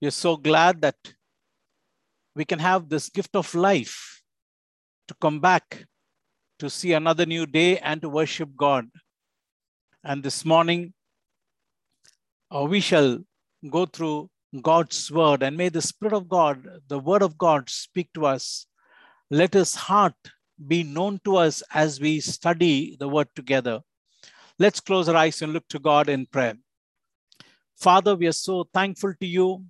We are so glad that we can have this gift of life to come back to see another new day and to worship God. And this morning, uh, we shall go through God's word, and may the Spirit of God, the word of God, speak to us. Let His heart be known to us as we study the word together. Let's close our eyes and look to God in prayer. Father, we are so thankful to you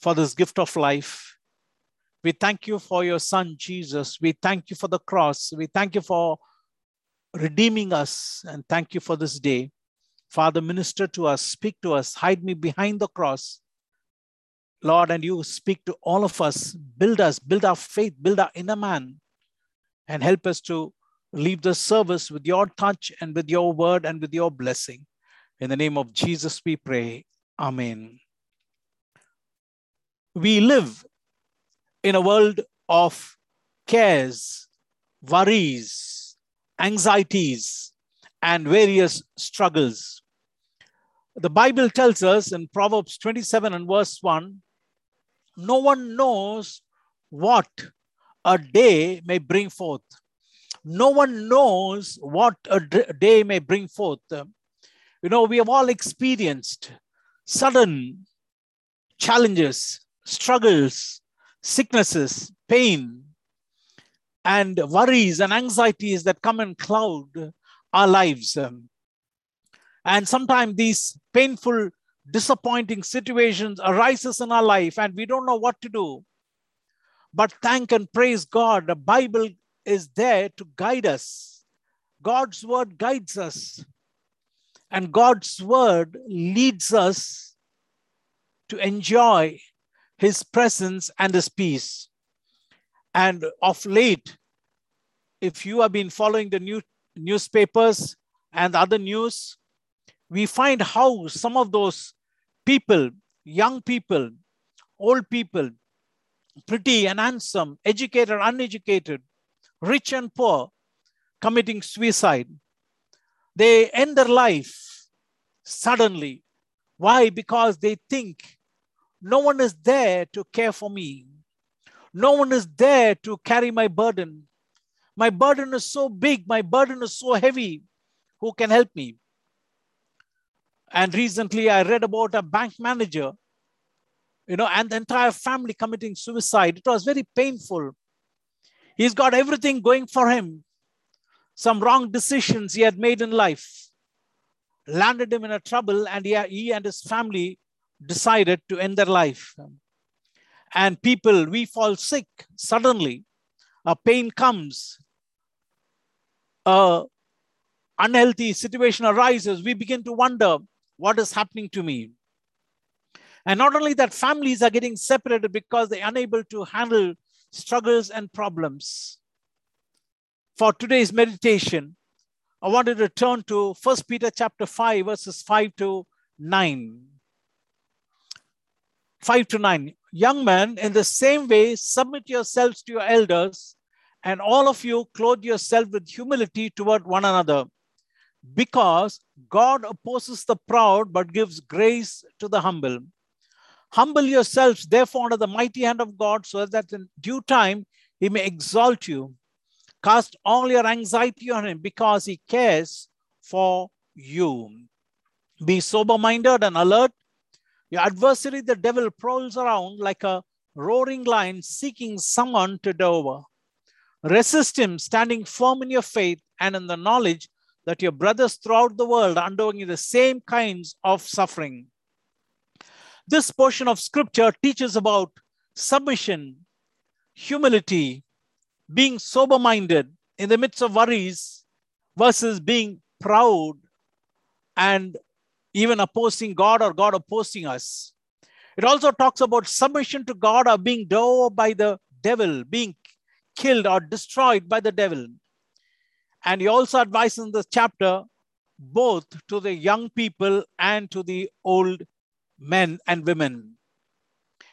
for this gift of life. We thank you for your son, Jesus. We thank you for the cross. We thank you for redeeming us and thank you for this day. Father, minister to us, speak to us, hide me behind the cross. Lord, and you speak to all of us, build us, build our faith, build our inner man, and help us to leave the service with your touch and with your word and with your blessing. In the name of Jesus, we pray. Amen. We live in a world of cares, worries, anxieties, and various struggles. The Bible tells us in Proverbs 27 and verse 1 no one knows what a day may bring forth. No one knows what a day may bring forth. You know, we have all experienced sudden challenges, struggles, sicknesses, pain, and worries and anxieties that come and cloud our lives. Um, and sometimes these painful, disappointing situations arises in our life and we don't know what to do. But thank and praise God, the Bible is there to guide us. God's word guides us. And God's word leads us to enjoy his presence and his peace. And of late, if you have been following the new newspapers and other news, we find how some of those people, young people, old people, pretty and handsome, educated, uneducated, rich and poor, committing suicide. They end their life suddenly. Why? Because they think no one is there to care for me. No one is there to carry my burden. My burden is so big, my burden is so heavy. Who can help me? And recently I read about a bank manager, you know, and the entire family committing suicide. It was very painful. He's got everything going for him. Some wrong decisions he had made in life landed him in a trouble, and he, he and his family decided to end their life. And people, we fall sick suddenly. A pain comes. A unhealthy situation arises. We begin to wonder what is happening to me. And not only that, families are getting separated because they're unable to handle struggles and problems. For today's meditation, I wanted to turn to 1 Peter chapter 5, verses 5 to 9. 5 to 9. Young men, in the same way, submit yourselves to your elders, and all of you clothe yourself with humility toward one another, because God opposes the proud but gives grace to the humble. Humble yourselves, therefore, under the mighty hand of God, so that in due time he may exalt you. Cast all your anxiety on him because he cares for you. Be sober minded and alert. Your adversary, the devil, prowls around like a roaring lion seeking someone to devour. Resist him, standing firm in your faith and in the knowledge that your brothers throughout the world are undergoing the same kinds of suffering. This portion of scripture teaches about submission, humility, being sober minded in the midst of worries versus being proud and even opposing God or God opposing us. It also talks about submission to God or being devoured by the devil, being killed or destroyed by the devil. And he also advises in this chapter both to the young people and to the old men and women.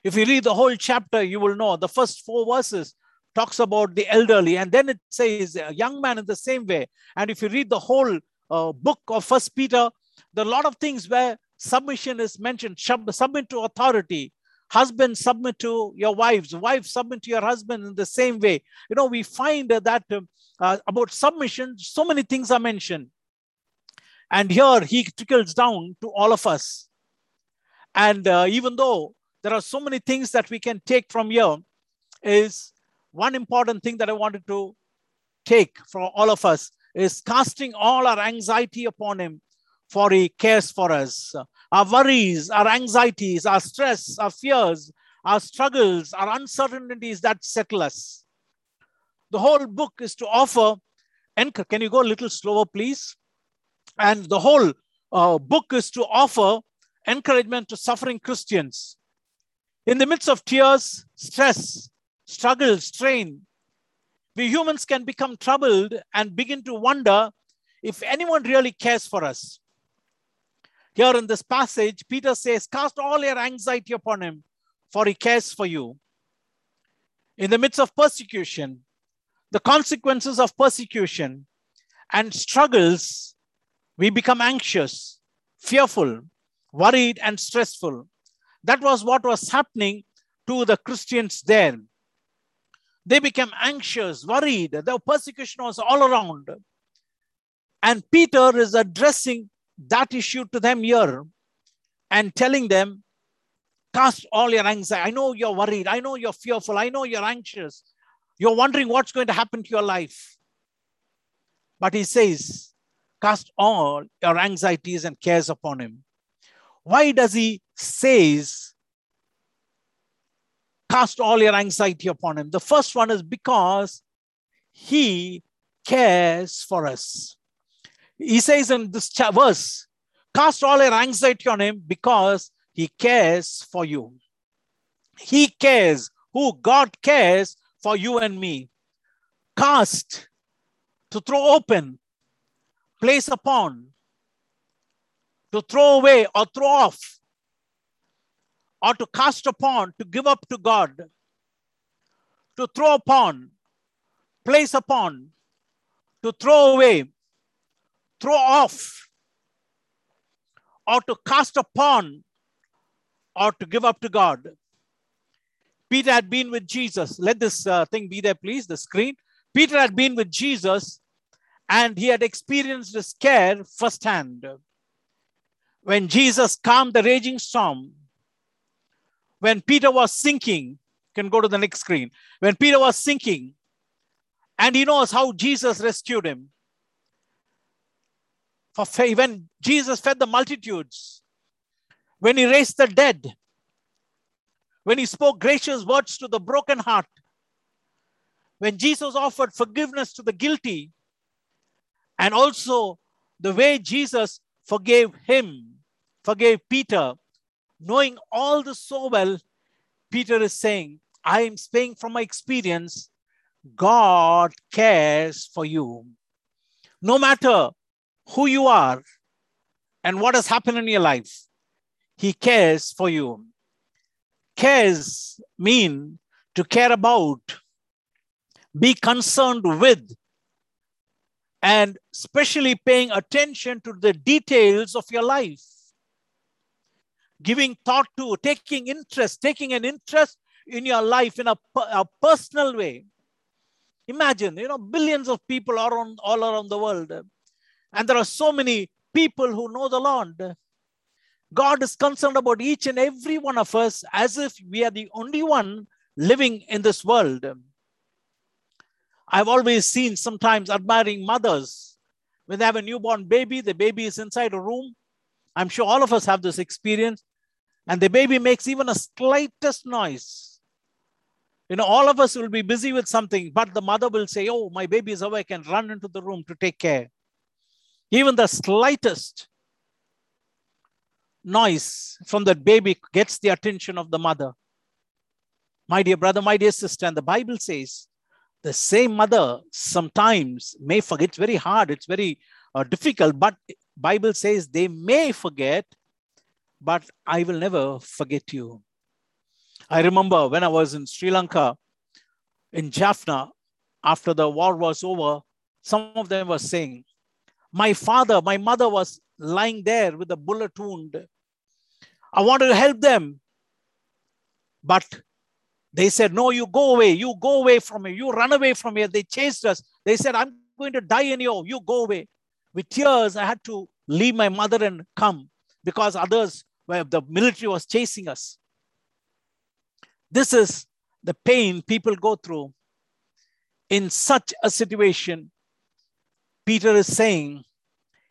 If you read the whole chapter, you will know the first four verses talks about the elderly, and then it says a young man in the same way. And if you read the whole uh, book of First Peter, a lot of things where submission is mentioned. Submit to authority. Husband, submit to your wives. Wife, submit to your husband in the same way. You know, we find that uh, about submission, so many things are mentioned. And here he trickles down to all of us. And uh, even though there are so many things that we can take from here, is one important thing that I wanted to take for all of us is casting all our anxiety upon him, for he cares for us. Our worries, our anxieties, our stress, our fears, our struggles, our uncertainties that settle us. The whole book is to offer, can you go a little slower, please? And the whole uh, book is to offer encouragement to suffering Christians. In the midst of tears, stress, struggle, strain, we humans can become troubled and begin to wonder if anyone really cares for us. Here in this passage, Peter says, Cast all your anxiety upon him, for he cares for you. In the midst of persecution, the consequences of persecution and struggles, we become anxious, fearful, worried, and stressful. That was what was happening to the Christians there. They became anxious, worried. The persecution was all around. And Peter is addressing that issue to them here and telling them, cast all your anxiety. I know you're worried. I know you're fearful. I know you're anxious. You're wondering what's going to happen to your life. But he says, cast all your anxieties and cares upon him. Why does he says cast all your anxiety upon him. The first one is because he cares for us. He says in this verse, cast all your anxiety on him because he cares for you. He cares, who God cares for you and me. Cast, to throw open, place upon, to throw away or throw off or to cast upon, to give up to God, to throw upon, place upon, to throw away, throw off, or to cast upon, or to give up to God. Peter had been with Jesus. Let this uh, thing be there, please, the screen. Peter had been with Jesus and he had experienced the scare firsthand. When Jesus calmed the raging storm, when Peter was sinking, can go to the next screen. When Peter was sinking, and he knows how Jesus rescued him. For faith. when Jesus fed the multitudes, when he raised the dead, when he spoke gracious words to the broken heart, when Jesus offered forgiveness to the guilty, and also the way Jesus forgave him, forgave Peter, knowing all this so well, Peter is saying, I am saying from my experience, God cares for you. No matter who you are and what has happened in your life, He cares for you. Cares mean to care about, be concerned with, and especially paying attention to the details of your life giving thought to, taking interest, taking an interest in your life in a, a personal way. Imagine, you know, billions of people are on, all around the world. And there are so many people who know the Lord. God is concerned about each and every one of us as if we are the only one living in this world. I've always seen sometimes admiring mothers when they have a newborn baby, the baby is inside a room I'm sure all of us have this experience. And the baby makes even a slightest noise. You know, all of us will be busy with something, but the mother will say, Oh, my baby is awake, and run into the room to take care. Even the slightest noise from that baby gets the attention of the mother. My dear brother, my dear sister, and the Bible says the same mother sometimes may forget. It's very hard, it's very uh, difficult, but Bible says they may forget, but I will never forget you. I remember when I was in Sri Lanka, in Jaffna, after the war was over, some of them were saying, My father, my mother was lying there with a bullet wound I wanted to help them. But they said, No, you go away. You go away from here. You run away from here. They chased us. They said, I'm going to die in you. You go away. With tears, I had to leave my mother and come because others, where the military was chasing us. This is the pain people go through. In such a situation, Peter is saying,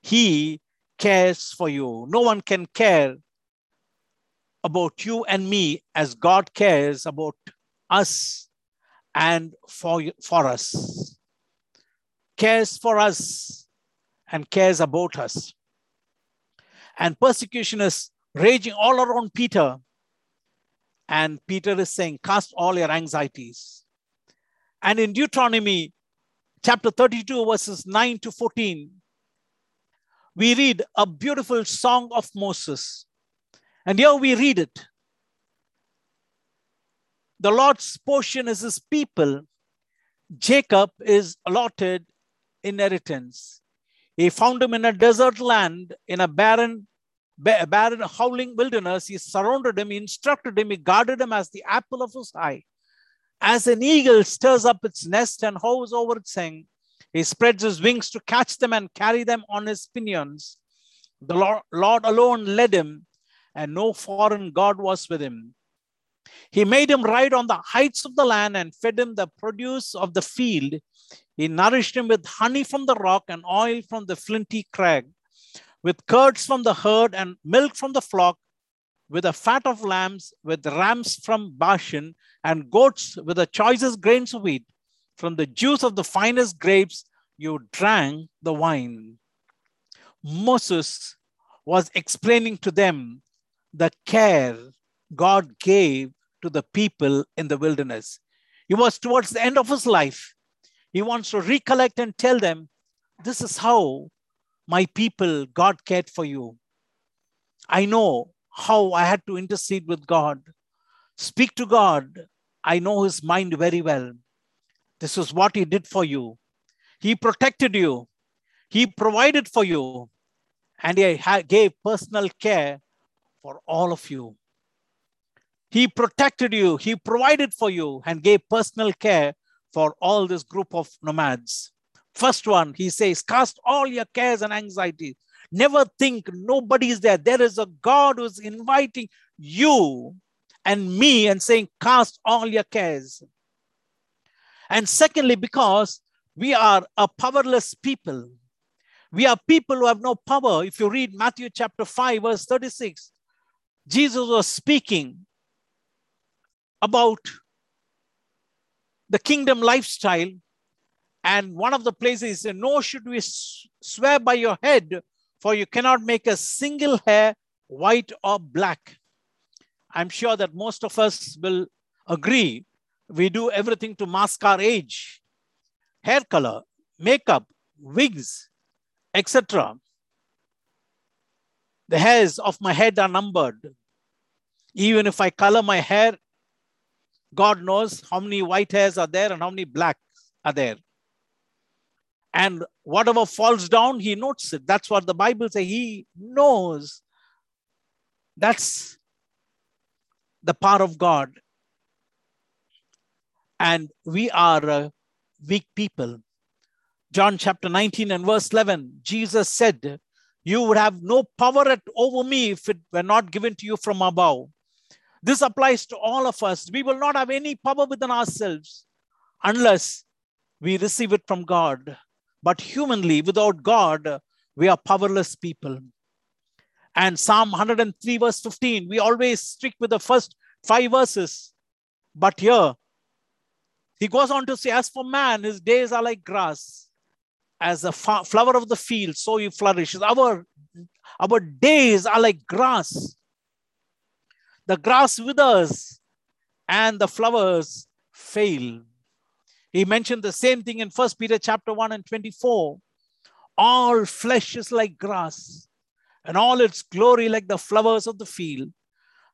He cares for you. No one can care about you and me as God cares about us and for, for us. Cares for us and cares about us. And persecution is raging all around Peter. And Peter is saying, Cast all your anxieties. And in Deuteronomy chapter 32, verses 9 to 14, we read a beautiful song of Moses. And here we read it. The Lord's portion is his people. Jacob is allotted inheritance. He found him in a desert land, in a barren, barren, howling wilderness. He surrounded him, he instructed him, he guarded him as the apple of his eye. As an eagle stirs up its nest and hovers over its young, he spreads his wings to catch them and carry them on his pinions. The Lord alone led him, and no foreign God was with him. He made him ride on the heights of the land and fed him the produce of the field. He nourished him with honey from the rock and oil from the flinty crag, with curds from the herd and milk from the flock, with the fat of lambs, with rams from Bashan, and goats with the choicest grains of wheat. From the juice of the finest grapes, you drank the wine. Moses was explaining to them the care God gave to the people in the wilderness. He was towards the end of his life. He wants to recollect and tell them, This is how my people, God cared for you. I know how I had to intercede with God, speak to God. I know his mind very well. This is what he did for you. He protected you, he provided for you, and he gave personal care for all of you. He protected you, He provided for you, and gave personal care for all this group of nomads. First one, He says, Cast all your cares and anxieties. Never think nobody is there. There is a God who's inviting you and me and saying, Cast all your cares. And secondly, because we are a powerless people. We are people who have no power. If you read Matthew chapter 5, verse 36, Jesus was speaking about the kingdom lifestyle. And one of the places said, Nor should we swear by your head, for you cannot make a single hair white or black. I'm sure that most of us will agree. We do everything to mask our age, hair color, makeup, wigs, etc. The hairs of my head are numbered. Even if I color my hair God knows how many white hairs are there and how many black are there. And whatever falls down, he notes it. That's what the Bible says. He knows. That's the power of God. And we are a weak people. John chapter 19 and verse 11, Jesus said, You would have no power at, over me if it were not given to you from above. This applies to all of us. We will not have any power within ourselves unless we receive it from God. But humanly, without God, we are powerless people. And Psalm 103, verse 15, we always stick with the first five verses. But here, he goes on to say, As for man, his days are like grass, as a flower of the field, so he flourishes. Our, our days are like grass the grass withers and the flowers fail. He mentioned the same thing in First Peter chapter 1 and 24. All flesh is like grass, and all its glory like the flowers of the field.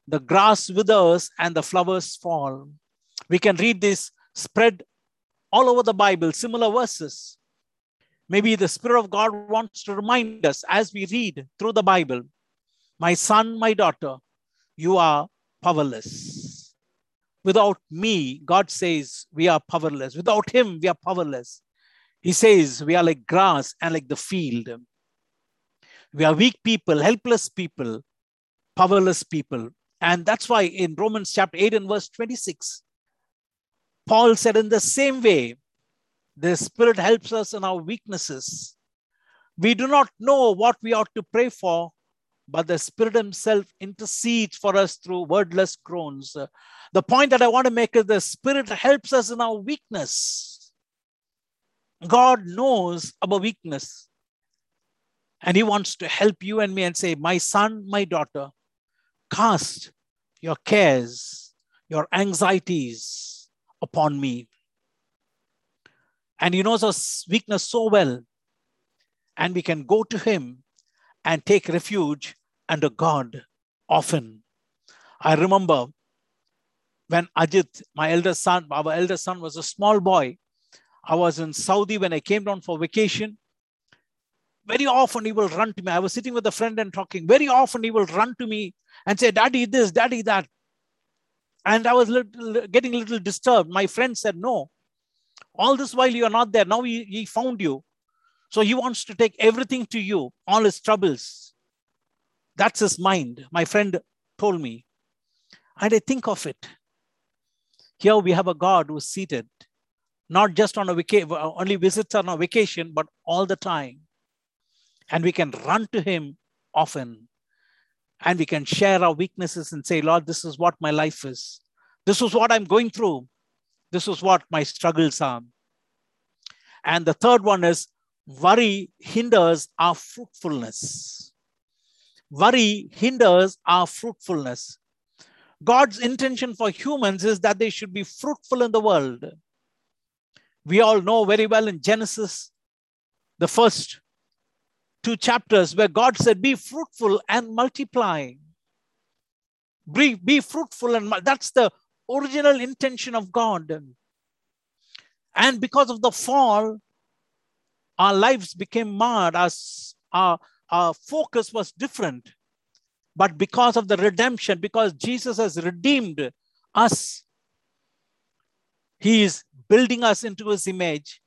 The grass withers and the flowers fall. We can read this spread all over the Bible, similar verses. Maybe the Spirit of God wants to remind us as we read through the Bible, my son, my daughter, you are powerless. Without me, God says we are powerless. Without Him, we are powerless. He says we are like grass and like the field. We are weak people, helpless people, powerless people. And that's why in Romans chapter 8 and verse 26, Paul said, in the same way, the Spirit helps us in our weaknesses. We do not know what we ought to pray for, but the Spirit Himself intercedes for us through wordless groans. The point that I want to make is the Spirit helps us in our weakness. God knows our weakness. And He wants to help you and me and say, My son, my daughter, cast your cares, your anxieties upon me. And He knows our weakness so well. And we can go to Him and take refuge under God often. I remember when Ajit, my eldest son, our eldest son was a small boy. I was in Saudi when I came down for vacation. Very often he will run to me. I was sitting with a friend and talking. Very often he will run to me and say, Daddy, this, Daddy, that. And I was little, getting a little disturbed. My friend said, No. All this while you are not there. Now he, he found you. So he wants to take everything to you, all his troubles. That's his mind. My friend told me. And I think of it. Here we have a God who's seated, not just on a vacation, only visits on a vacation, but all the time. And we can run to him often. And we can share our weaknesses and say, Lord, this is what my life is. This is what I'm going through. This is what my struggles are. And the third one is worry hinders our fruitfulness. Worry hinders our fruitfulness. God's intention for humans is that they should be fruitful in the world. We all know very well in Genesis, the first two chapters, where God said, Be fruitful and multiply. Be, be fruitful, and that's the original intention of God. And because of the fall, our lives became marred, as our, our focus was different. But because of the redemption, because Jesus has redeemed us, He is building us into His image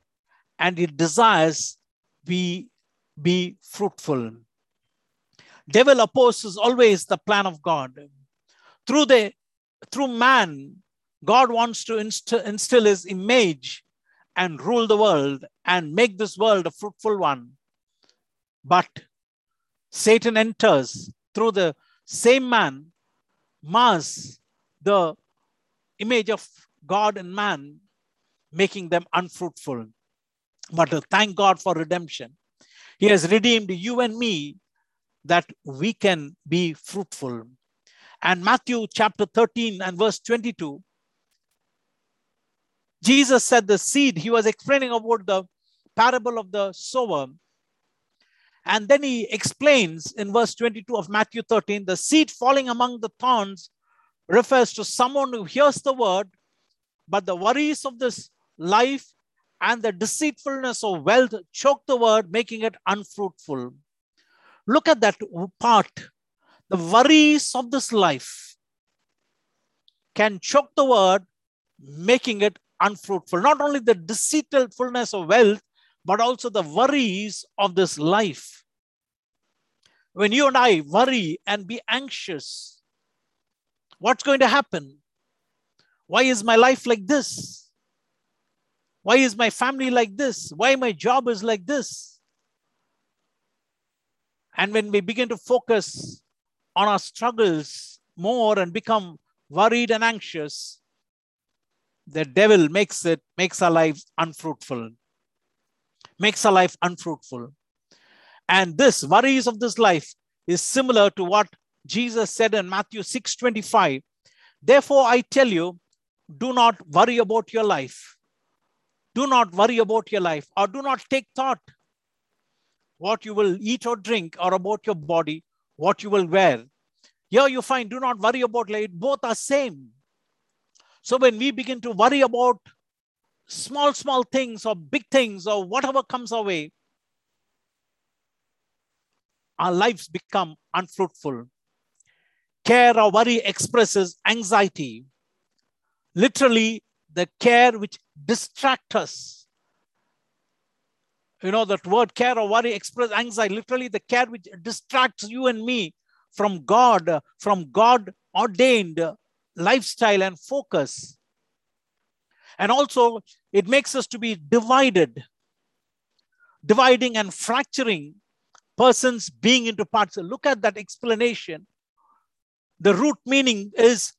and He desires we be fruitful. Devil opposes always the plan of God. Through the through man, God wants to inst- instill his image and rule the world and make this world a fruitful one. But Satan enters through the same man, mars the image of God and man, making them unfruitful. But thank God for redemption. He has redeemed you and me that we can be fruitful. And Matthew chapter 13 and verse 22 Jesus said the seed, he was explaining about the parable of the sower. And then he explains in verse 22 of Matthew 13 the seed falling among the thorns refers to someone who hears the word, but the worries of this life and the deceitfulness of wealth choke the word, making it unfruitful. Look at that part. The worries of this life can choke the word, making it unfruitful. Not only the deceitfulness of wealth, but also the worries of this life. When you and I worry and be anxious, what's going to happen? Why is my life like this? Why is my family like this? Why my job is like this? And when we begin to focus on our struggles more and become worried and anxious, the devil makes it makes our lives unfruitful makes our life unfruitful. And this worries of this life is similar to what jesus said in matthew 6 25 therefore i tell you do not worry about your life. Do not worry about your life or do not take thought what you will eat or drink or about your body what you will wear. Here you find do not worry about life. Both are same. So when we begin to worry about small, small things or big things or whatever comes our way, our lives become unfruitful. care or worry expresses anxiety. Literally, the care which distracts us. You know, that word care or worry express anxiety, literally the care which distracts you and me from God, from God ordained lifestyle and focus. And also, it makes us to be divided, dividing and fracturing persons being into parts. Look at that explanation. The root meaning is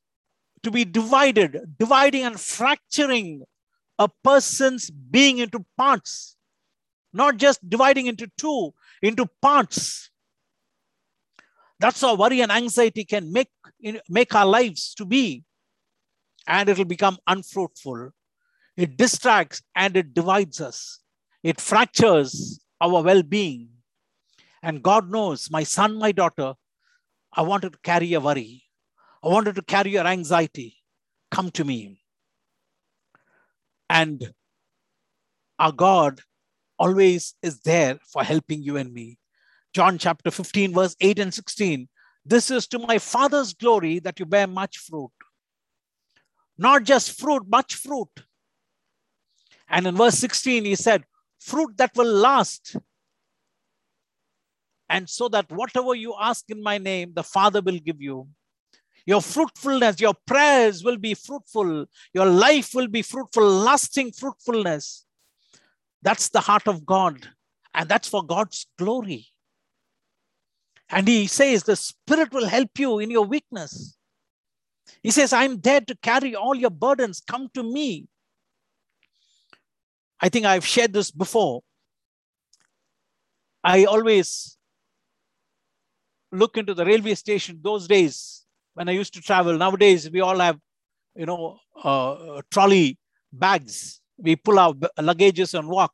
to be divided, dividing and fracturing a person's being into parts, not just dividing into two, into parts. That's how worry and anxiety can make, make our lives to be. And it will become unfruitful. It distracts and it divides us. It fractures our well being. And God knows, my son, my daughter, I wanted to carry a worry. I wanted to carry your anxiety. Come to me. And our God always is there for helping you and me. John chapter 15, verse 8 and 16. This is to my Father's glory that you bear much fruit. Not just fruit, much fruit. And in verse 16, he said, fruit that will last. And so that whatever you ask in my name, the Father will give you. Your fruitfulness, your prayers will be fruitful. Your life will be fruitful, lasting fruitfulness. That's the heart of God. And that's for God's glory. And he says, the Spirit will help you in your weakness. He says, I'm there to carry all your burdens. Come to me. I think I've shared this before. I always look into the railway station those days when I used to travel. Nowadays, we all have, you know, uh, trolley bags. We pull our luggages and walk.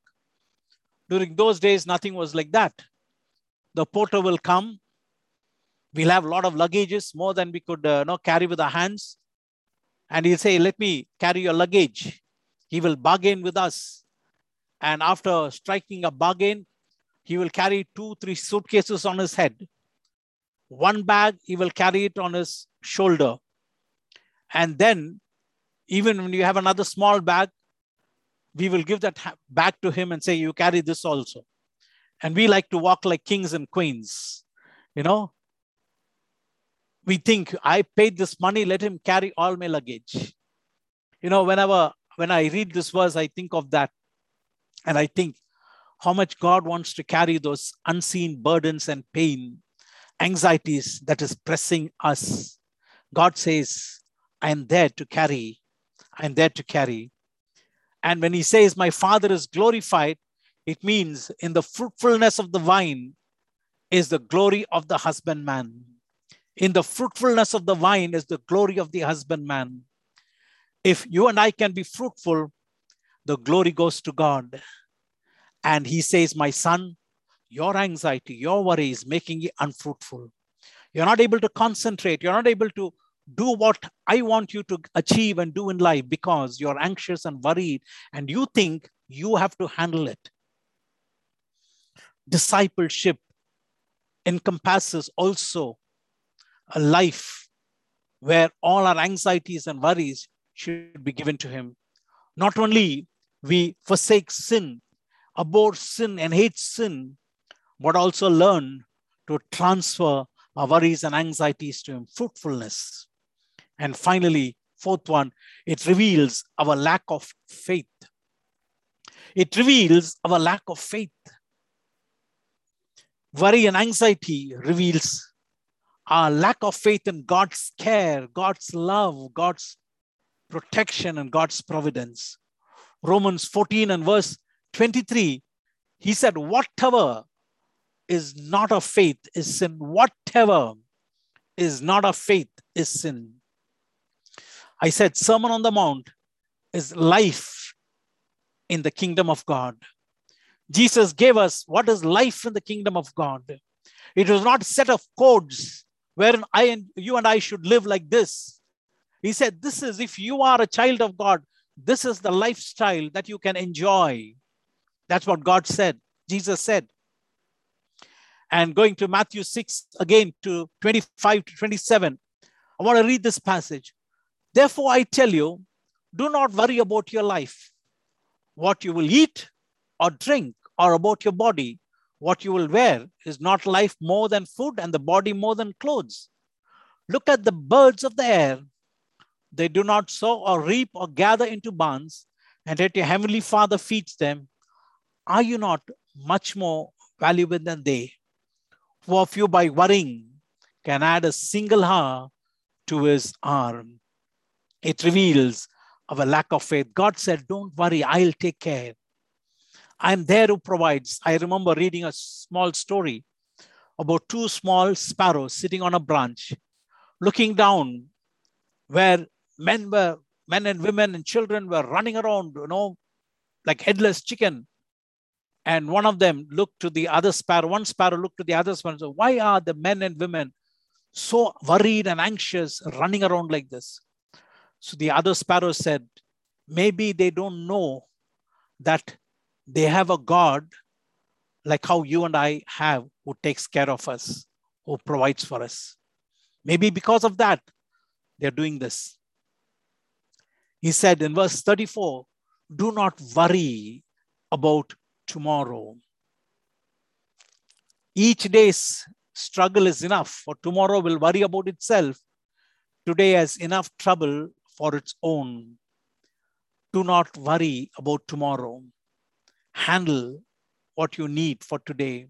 During those days, nothing was like that. The porter will come. We'll have a lot of luggages, more than we could uh, know, carry with our hands. And he'll say, let me carry your luggage. He will bargain with us. And after striking a bargain, he will carry two, three suitcases on his head. One bag, he will carry it on his shoulder. And then, even when you have another small bag, we will give that back to him and say, You carry this also. And we like to walk like kings and queens. You know, we think, I paid this money, let him carry all my luggage. You know, whenever when I read this verse, I think of that and I think how much God wants to carry those unseen burdens and pain, anxieties that is pressing us. God says, I am there to carry. I am there to carry. And when he says, My Father is glorified, it means in the fruitfulness of the vine is the glory of the husbandman. In the fruitfulness of the vine is the glory of the husbandman. If you and I can be fruitful, the glory goes to God. And he says, My son, your anxiety, your worry is making you unfruitful. You're not able to concentrate. You're not able to do what I want you to achieve and do in life because you're anxious and worried and you think you have to handle it. Discipleship encompasses also a life where all our anxieties and worries should be given to Him. Not only we forsake sin, abhor sin and hate sin, but also learn to transfer our worries and anxieties to Him, fruitfulness. And finally, fourth one, it reveals our lack of faith. It reveals our lack of faith. Worry and anxiety reveals our lack of faith in God's care, God's love, God's protection, and God's providence. Romans 14 and verse 23, he said, Whatever is not of faith is sin. Whatever is not of faith is sin. I said, Sermon on the Mount is life in the kingdom of God. Jesus gave us what is life in the kingdom of God. It was not a set of codes wherein I and you and I should live like this. He said, This is if you are a child of God, this is the lifestyle that you can enjoy. That's what God said, Jesus said. And going to Matthew 6 again to 25 to 27, I want to read this passage. Therefore, I tell you, do not worry about your life, what you will eat or drink, or about your body, what you will wear. Is not life more than food and the body more than clothes? Look at the birds of the air. They do not sow or reap or gather into barns, and yet your heavenly Father feeds them. Are you not much more valuable than they? Who of you, by worrying, can add a single hour to his arm? It reveals our lack of faith. God said, Don't worry, I'll take care. I'm there who provides. I remember reading a small story about two small sparrows sitting on a branch, looking down where men were, men and women and children were running around, you know, like headless chicken. And one of them looked to the other sparrow, one sparrow looked to the other sparrow. So why are the men and women so worried and anxious running around like this? So the other sparrow said, maybe they don't know that they have a God like how you and I have who takes care of us, who provides for us. Maybe because of that, they're doing this. He said in verse 34 do not worry about tomorrow. Each day's struggle is enough, for tomorrow will worry about itself. Today has enough trouble for its own. Do not worry about tomorrow. Handle what you need for today.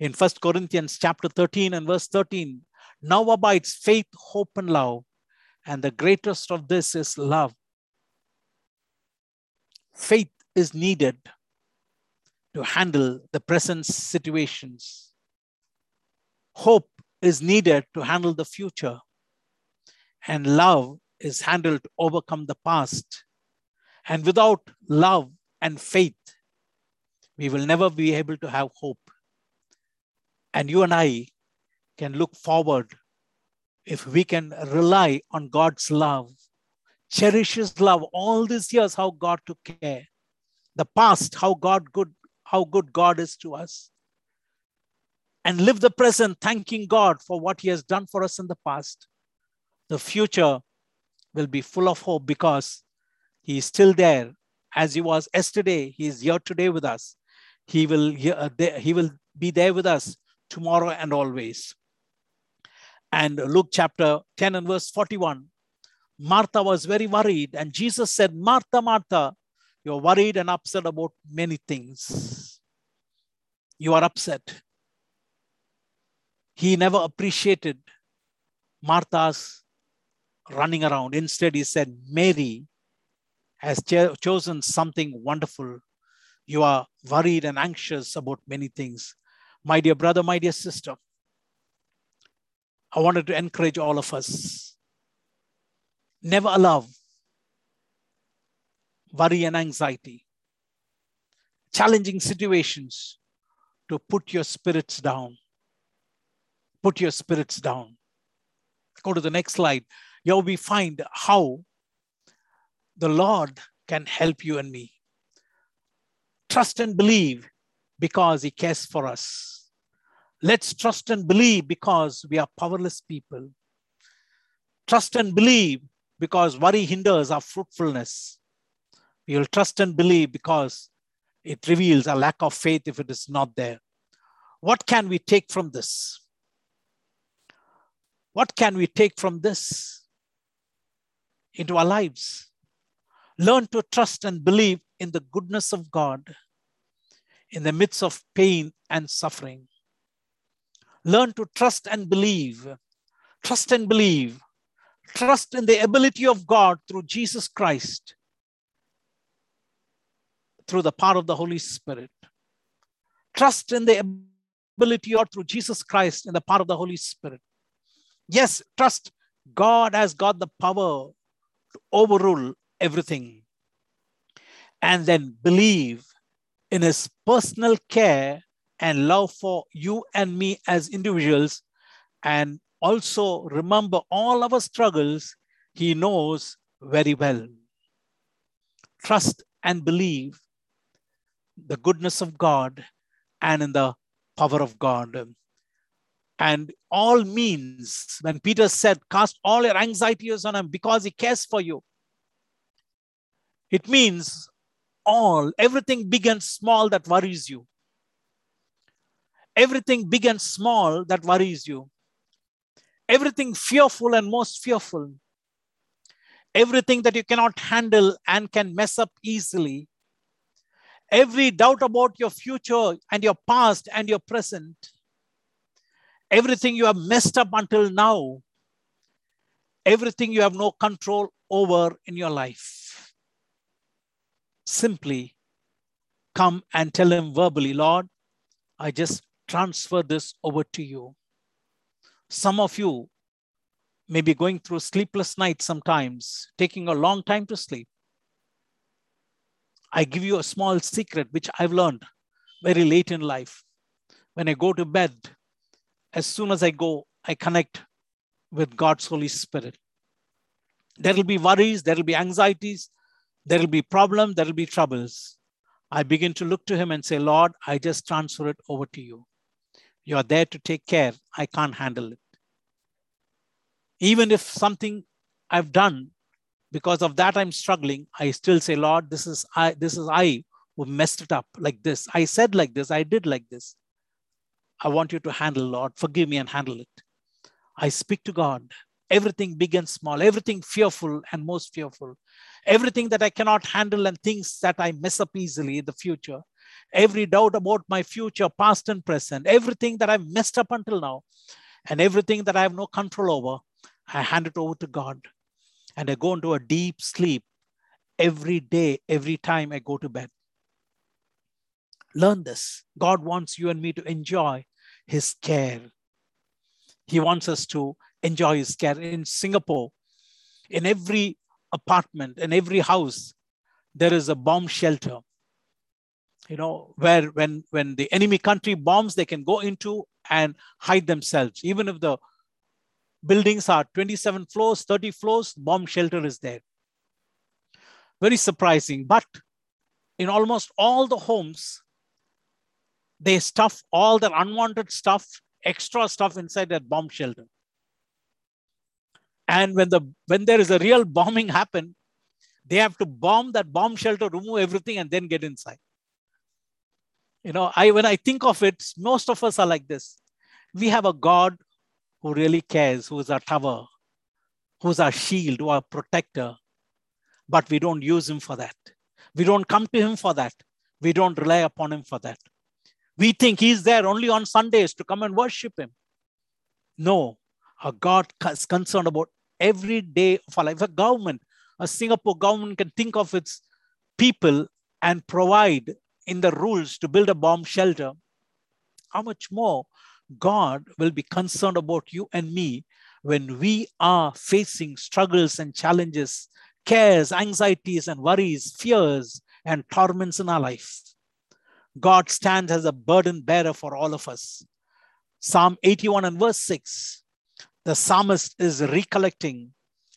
In First Corinthians chapter 13 and verse 13, now abides faith, hope, and love. And the greatest of this is love. Faith is needed to handle the present situations. Hope is needed to handle the future. And love is handled to overcome the past. And without love and faith, we will never be able to have hope. And you and I can look forward if we can rely on God's love, cherish His love all these years, how God took care, the past, how God good, how good God is to us, and live the present, thanking God for what He has done for us in the past. The future will be full of hope because He is still there as He was yesterday. He is here today with us. He will, he uh, will be there with us tomorrow and always and Luke chapter 10 and verse 41. Martha was very worried, and Jesus said, Martha, Martha, you're worried and upset about many things. You are upset. He never appreciated Martha's running around. Instead, he said, Mary has cho- chosen something wonderful. You are worried and anxious about many things. My dear brother, my dear sister, I wanted to encourage all of us. Never allow worry and anxiety, challenging situations to put your spirits down. Put your spirits down. Go to the next slide. Here we find how the Lord can help you and me. Trust and believe because He cares for us. Let's trust and believe because we are powerless people. Trust and believe because worry hinders our fruitfulness. We will trust and believe because it reveals a lack of faith if it is not there. What can we take from this? What can we take from this into our lives? Learn to trust and believe in the goodness of God in the midst of pain and suffering. Learn to trust and believe. Trust and believe. Trust in the ability of God through Jesus Christ, through the power of the Holy Spirit. Trust in the ability or through Jesus Christ in the power of the Holy Spirit. Yes, trust God has got the power to overrule everything. And then believe in his personal care and love for you and me as individuals. And also remember all our struggles, He knows very well. Trust and believe the goodness of God and in the power of God. And all means, when Peter said, cast all your anxieties on him because he cares for you, it means all, everything big and small that worries you. Everything big and small that worries you. Everything fearful and most fearful. Everything that you cannot handle and can mess up easily. Every doubt about your future and your past and your present. Everything you have messed up until now. Everything you have no control over in your life simply come and tell him verbally, Lord, I just transfer this over to you. Some of you may be going through sleepless nights sometimes, taking a long time to sleep. I give you a small secret which I've learned very late in life. When I go to bed, as soon as I go, I connect with God's Holy Spirit. There will be worries, there will be anxieties, there will be problems, there will be troubles. I begin to look to him and say, Lord, I just transfer it over to you. You're there to take care. I can't handle it. Even if something I've done, because of that I'm struggling, I still say, Lord, this is I, this is I who messed it up like this. I said like this, I did like this. I want you to handle, Lord. Forgive me and handle it. I speak to God everything big and small, everything fearful and most fearful, everything that I cannot handle and things that I mess up easily in the future, every doubt about my future, past and present, everything that I've messed up until now, and everything that I have no control over, I hand it over to God. And I go into a deep sleep every day, every time I go to bed. Learn this. God wants you and me to enjoy His care. He wants us to enjoy his care. In Singapore, in every apartment, in every house, there is a bomb shelter. You know, where when when the enemy country bombs, they can go into and hide themselves. Even if the buildings are 27 floors, 30 floors, bomb shelter is there. Very surprising. But in almost all the homes, they stuff all their unwanted stuff, extra stuff inside that bomb shelter and when the when there is a real bombing happen they have to bomb that bomb shelter remove everything and then get inside you know i when i think of it most of us are like this. We have a god who really cares who is our tower who's our shield who our protector but we don't use him for that. We don't come to him for that. We don't rely upon him for that. We think he's there only on sundays to come and worship him. No our god is concerned about every day of our life. A government, a Singapore government can think of its people and provide in the rules to build a bomb shelter. How much more God will be concerned about you and me when we are facing struggles and challenges, cares, anxieties, and worries, fears, and torments in our life. God stands as a burden bearer for all of us. Psalm 81 and verse 6 the psalmist is recollecting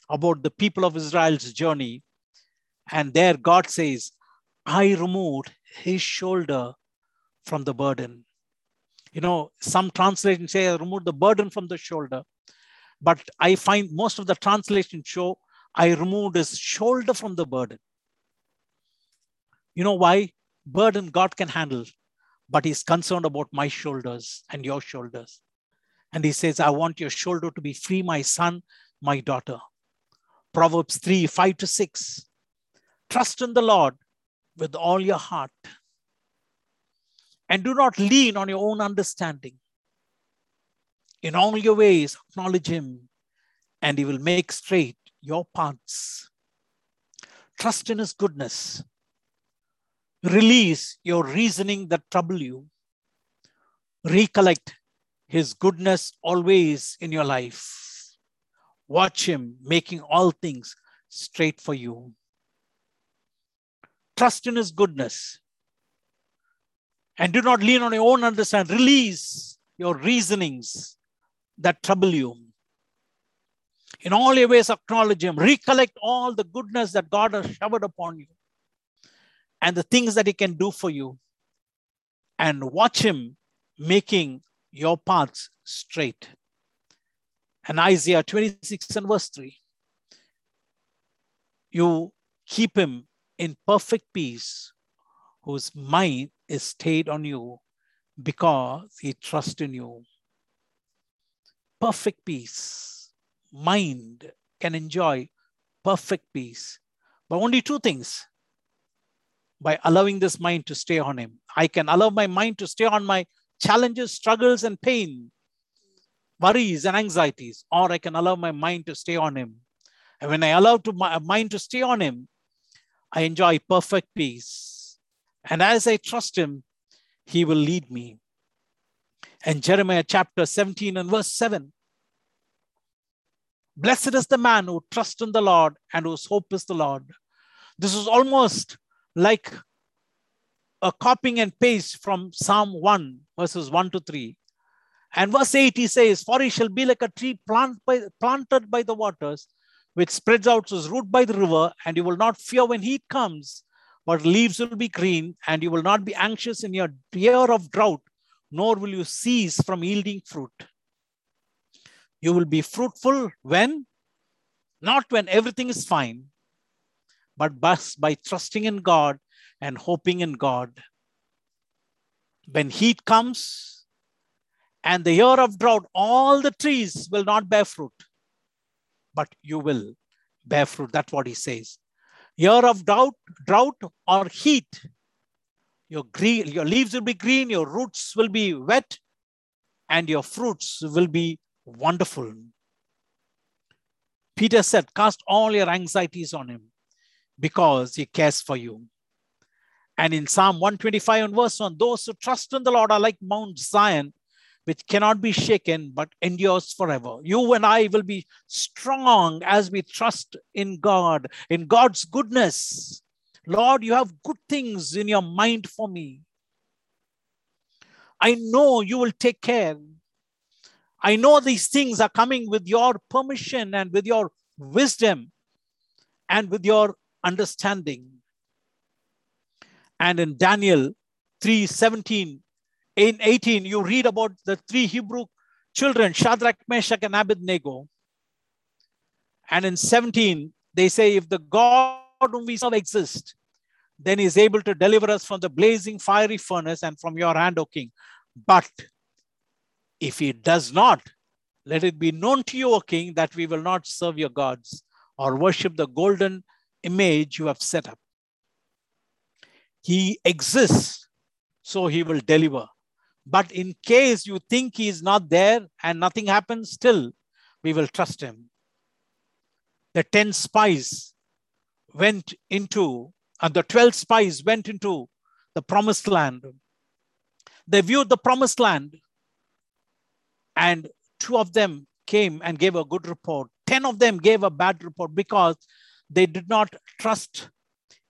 about the people of Israel's journey. And there God says, I removed his shoulder from the burden. You know, some translations say I removed the burden from the shoulder. But I find most of the translations show I removed his shoulder from the burden. You know why? Burden God can handle, but he's concerned about my shoulders and your shoulders. And he says, I want your shoulder to be free, my son, my daughter. Proverbs 3 5 to 6. Trust in the Lord with all your heart. And do not lean on your own understanding. In all your ways, acknowledge him, and he will make straight your paths. Trust in his goodness. Release your reasoning that trouble you. Recollect his goodness always in your life. Watch him making all things straight for you. Trust in his goodness. And do not lean on your own understanding. Release your reasonings that trouble you. In all your ways, acknowledge him. Recollect all the goodness that God has showered upon you and the things that he can do for you. And watch him making your paths straight. And Isaiah 26 and verse 3 you keep him in perfect peace, whose mind is stayed on you because he trusts in you. Perfect peace. Mind can enjoy perfect peace. But only two things by allowing this mind to stay on him. I can allow my mind to stay on my challenges, struggles, and pain, worries, and anxieties, or I can allow my mind to stay on him and when I allow to my mind to stay on him, I enjoy perfect peace. And as I trust him, he will lead me. And Jeremiah chapter 17 and verse 7. Blessed is the man who trusts in the Lord and whose hope is the Lord. This is almost like a copying and paste from Psalm 1, verses 1 to 3. And verse 8, he says, For he shall be like a tree plant by, planted by the waters which spreads out its root by the river, and you will not fear when heat comes, but leaves will be green, and you will not be anxious in your year of drought, nor will you cease from yielding fruit. You will be fruitful when? Not when everything is fine, but by trusting in God and hoping in God. When heat comes and the year of drought, all the trees will not bear fruit but you will bear fruit. That's what he says. Year of drought, drought or heat, your, green, your leaves will be green, your roots will be wet, and your fruits will be wonderful. Peter said, Cast all your anxieties on him because he cares for you. And in Psalm 125 and verse 1, those who trust in the Lord are like Mount Zion, which cannot be shaken but endures forever. You and I will be strong as we trust in God, in God's goodness. Lord, you have good things in your mind for me. I know you will take care. I know these things are coming with your permission and with your wisdom and with your understanding. And in Daniel 3:17 in 18, you read about the three Hebrew children, Shadrach, Meshach, and Abednego. And in 17, they say, if the God whom we serve exists, then he is able to deliver us from the blazing fiery furnace and from your hand, O king. But if he does not, let it be known to you, O king, that we will not serve your gods or worship the golden image you have set up. He exists, so he will deliver. But in case you think he is not there and nothing happens, still we will trust him. The 10 spies went into, and the 12 spies went into the promised land. They viewed the promised land, and two of them came and gave a good report. 10 of them gave a bad report because they did not trust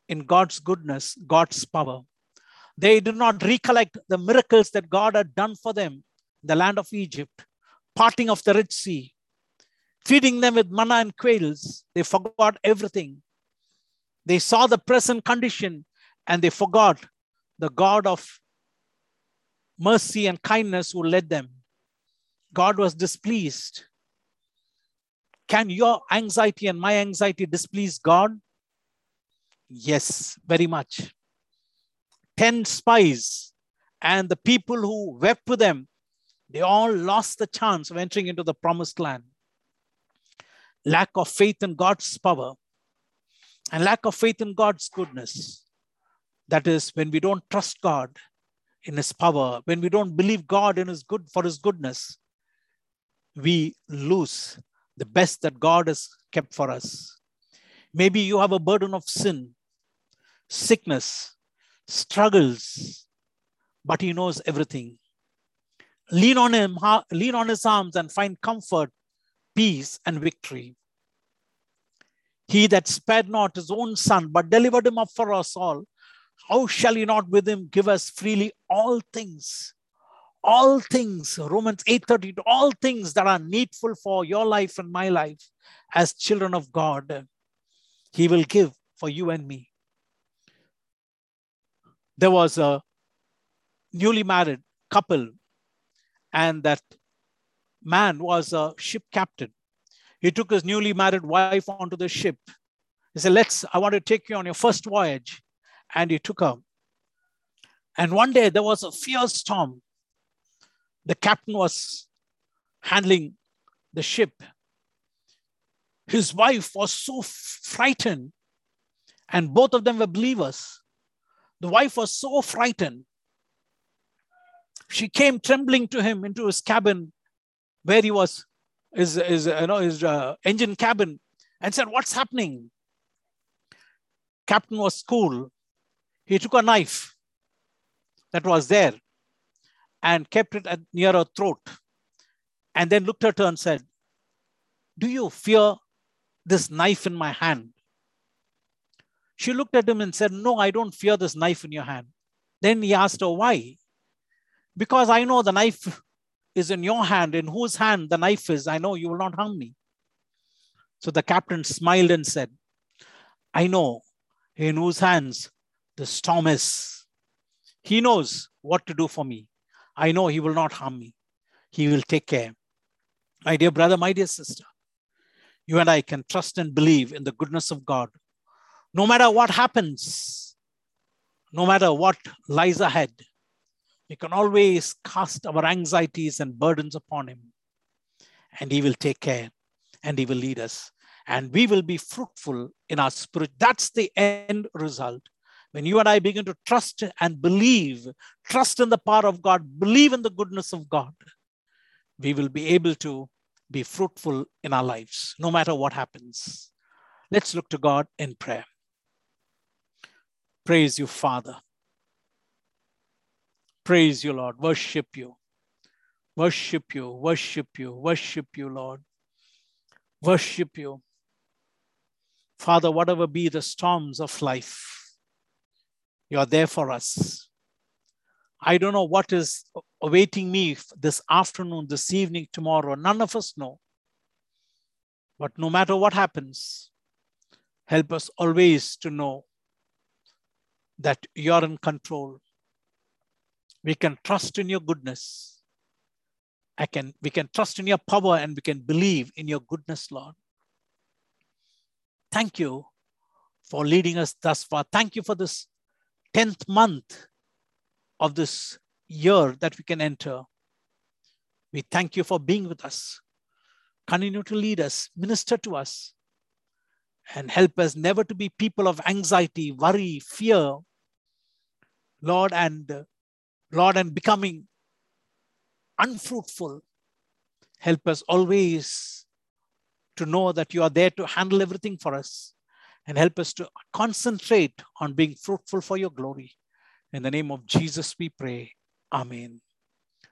in God's goodness, God's power. They did not recollect the miracles that God had done for them in the land of Egypt, parting of the Red Sea, feeding them with manna and quails. They forgot everything. They saw the present condition and they forgot the God of mercy and kindness who led them. God was displeased. Can your anxiety and my anxiety displease God? Yes, very much. 10 spies and the people who wept with them, they all lost the chance of entering into the promised land. Lack of faith in God's power and lack of faith in God's goodness. That is when we don't trust God in his power, when we don't believe God in his good for his goodness, we lose the best that God has kept for us. Maybe you have a burden of sin, sickness, struggles, but he knows everything. Lean on him, lean on his arms and find comfort, peace, and victory. He that spared not his own son, but delivered him up for us all, how shall he not with him give us freely all things? All things, Romans 8:30, all things that are needful for your life and my life as children of God, he will give for you and me there was a newly married couple, and that man was a ship captain. He took his newly married wife onto the ship. He said, Let's, I want to take you on your first voyage. And he took her. And one day there was a fierce storm. The captain was handling the ship. His wife was so frightened, and both of them were believers. The wife was so frightened. She came trembling to him into his cabin where he was, his, his, you know, his uh, engine cabin, and said, What's happening? Captain was cool. He took a knife that was there and kept it at, near her throat and then looked at her and said, Do you fear this knife in my hand? She looked at him and said, No, I don't fear this knife in your hand. Then he asked her, Why? Because I know the knife is in your hand, in whose hand the knife is, I know you will not harm me. So the captain smiled and said, I know in whose hands the storm is. He knows what to do for me. I know he will not harm me. He will take care. My dear brother, my dear sister, you and I can trust and believe in the goodness of God. No matter what happens, no matter what lies ahead, we can always cast our anxieties and burdens upon Him, and He will take care and He will lead us. And we will be fruitful in our spirit. That's the end result. When you and I begin to trust and believe, trust in the power of God, believe in the goodness of God, we will be able to be fruitful in our lives, no matter what happens. Let's look to God in prayer. Praise you, Father. Praise you, Lord. Worship you. Worship you. Worship you. Worship you, Lord. Worship you. Father, whatever be the storms of life, you are there for us. I don't know what is awaiting me this afternoon, this evening, tomorrow. None of us know. But no matter what happens, help us always to know that you're in control we can trust in your goodness. I can, we can trust in your power and we can believe in your goodness, Lord. Thank you for leading us thus far. Thank you for this 10th month of this year that we can enter. We thank you for being with us. Continue to lead us, minister to us, and help us never to be people of anxiety, worry, fear, Lord, and Lord, and becoming unfruitful, help us always to know that you are there to handle everything for us and help us to concentrate on being fruitful for your glory. In the name of Jesus, we pray. Amen.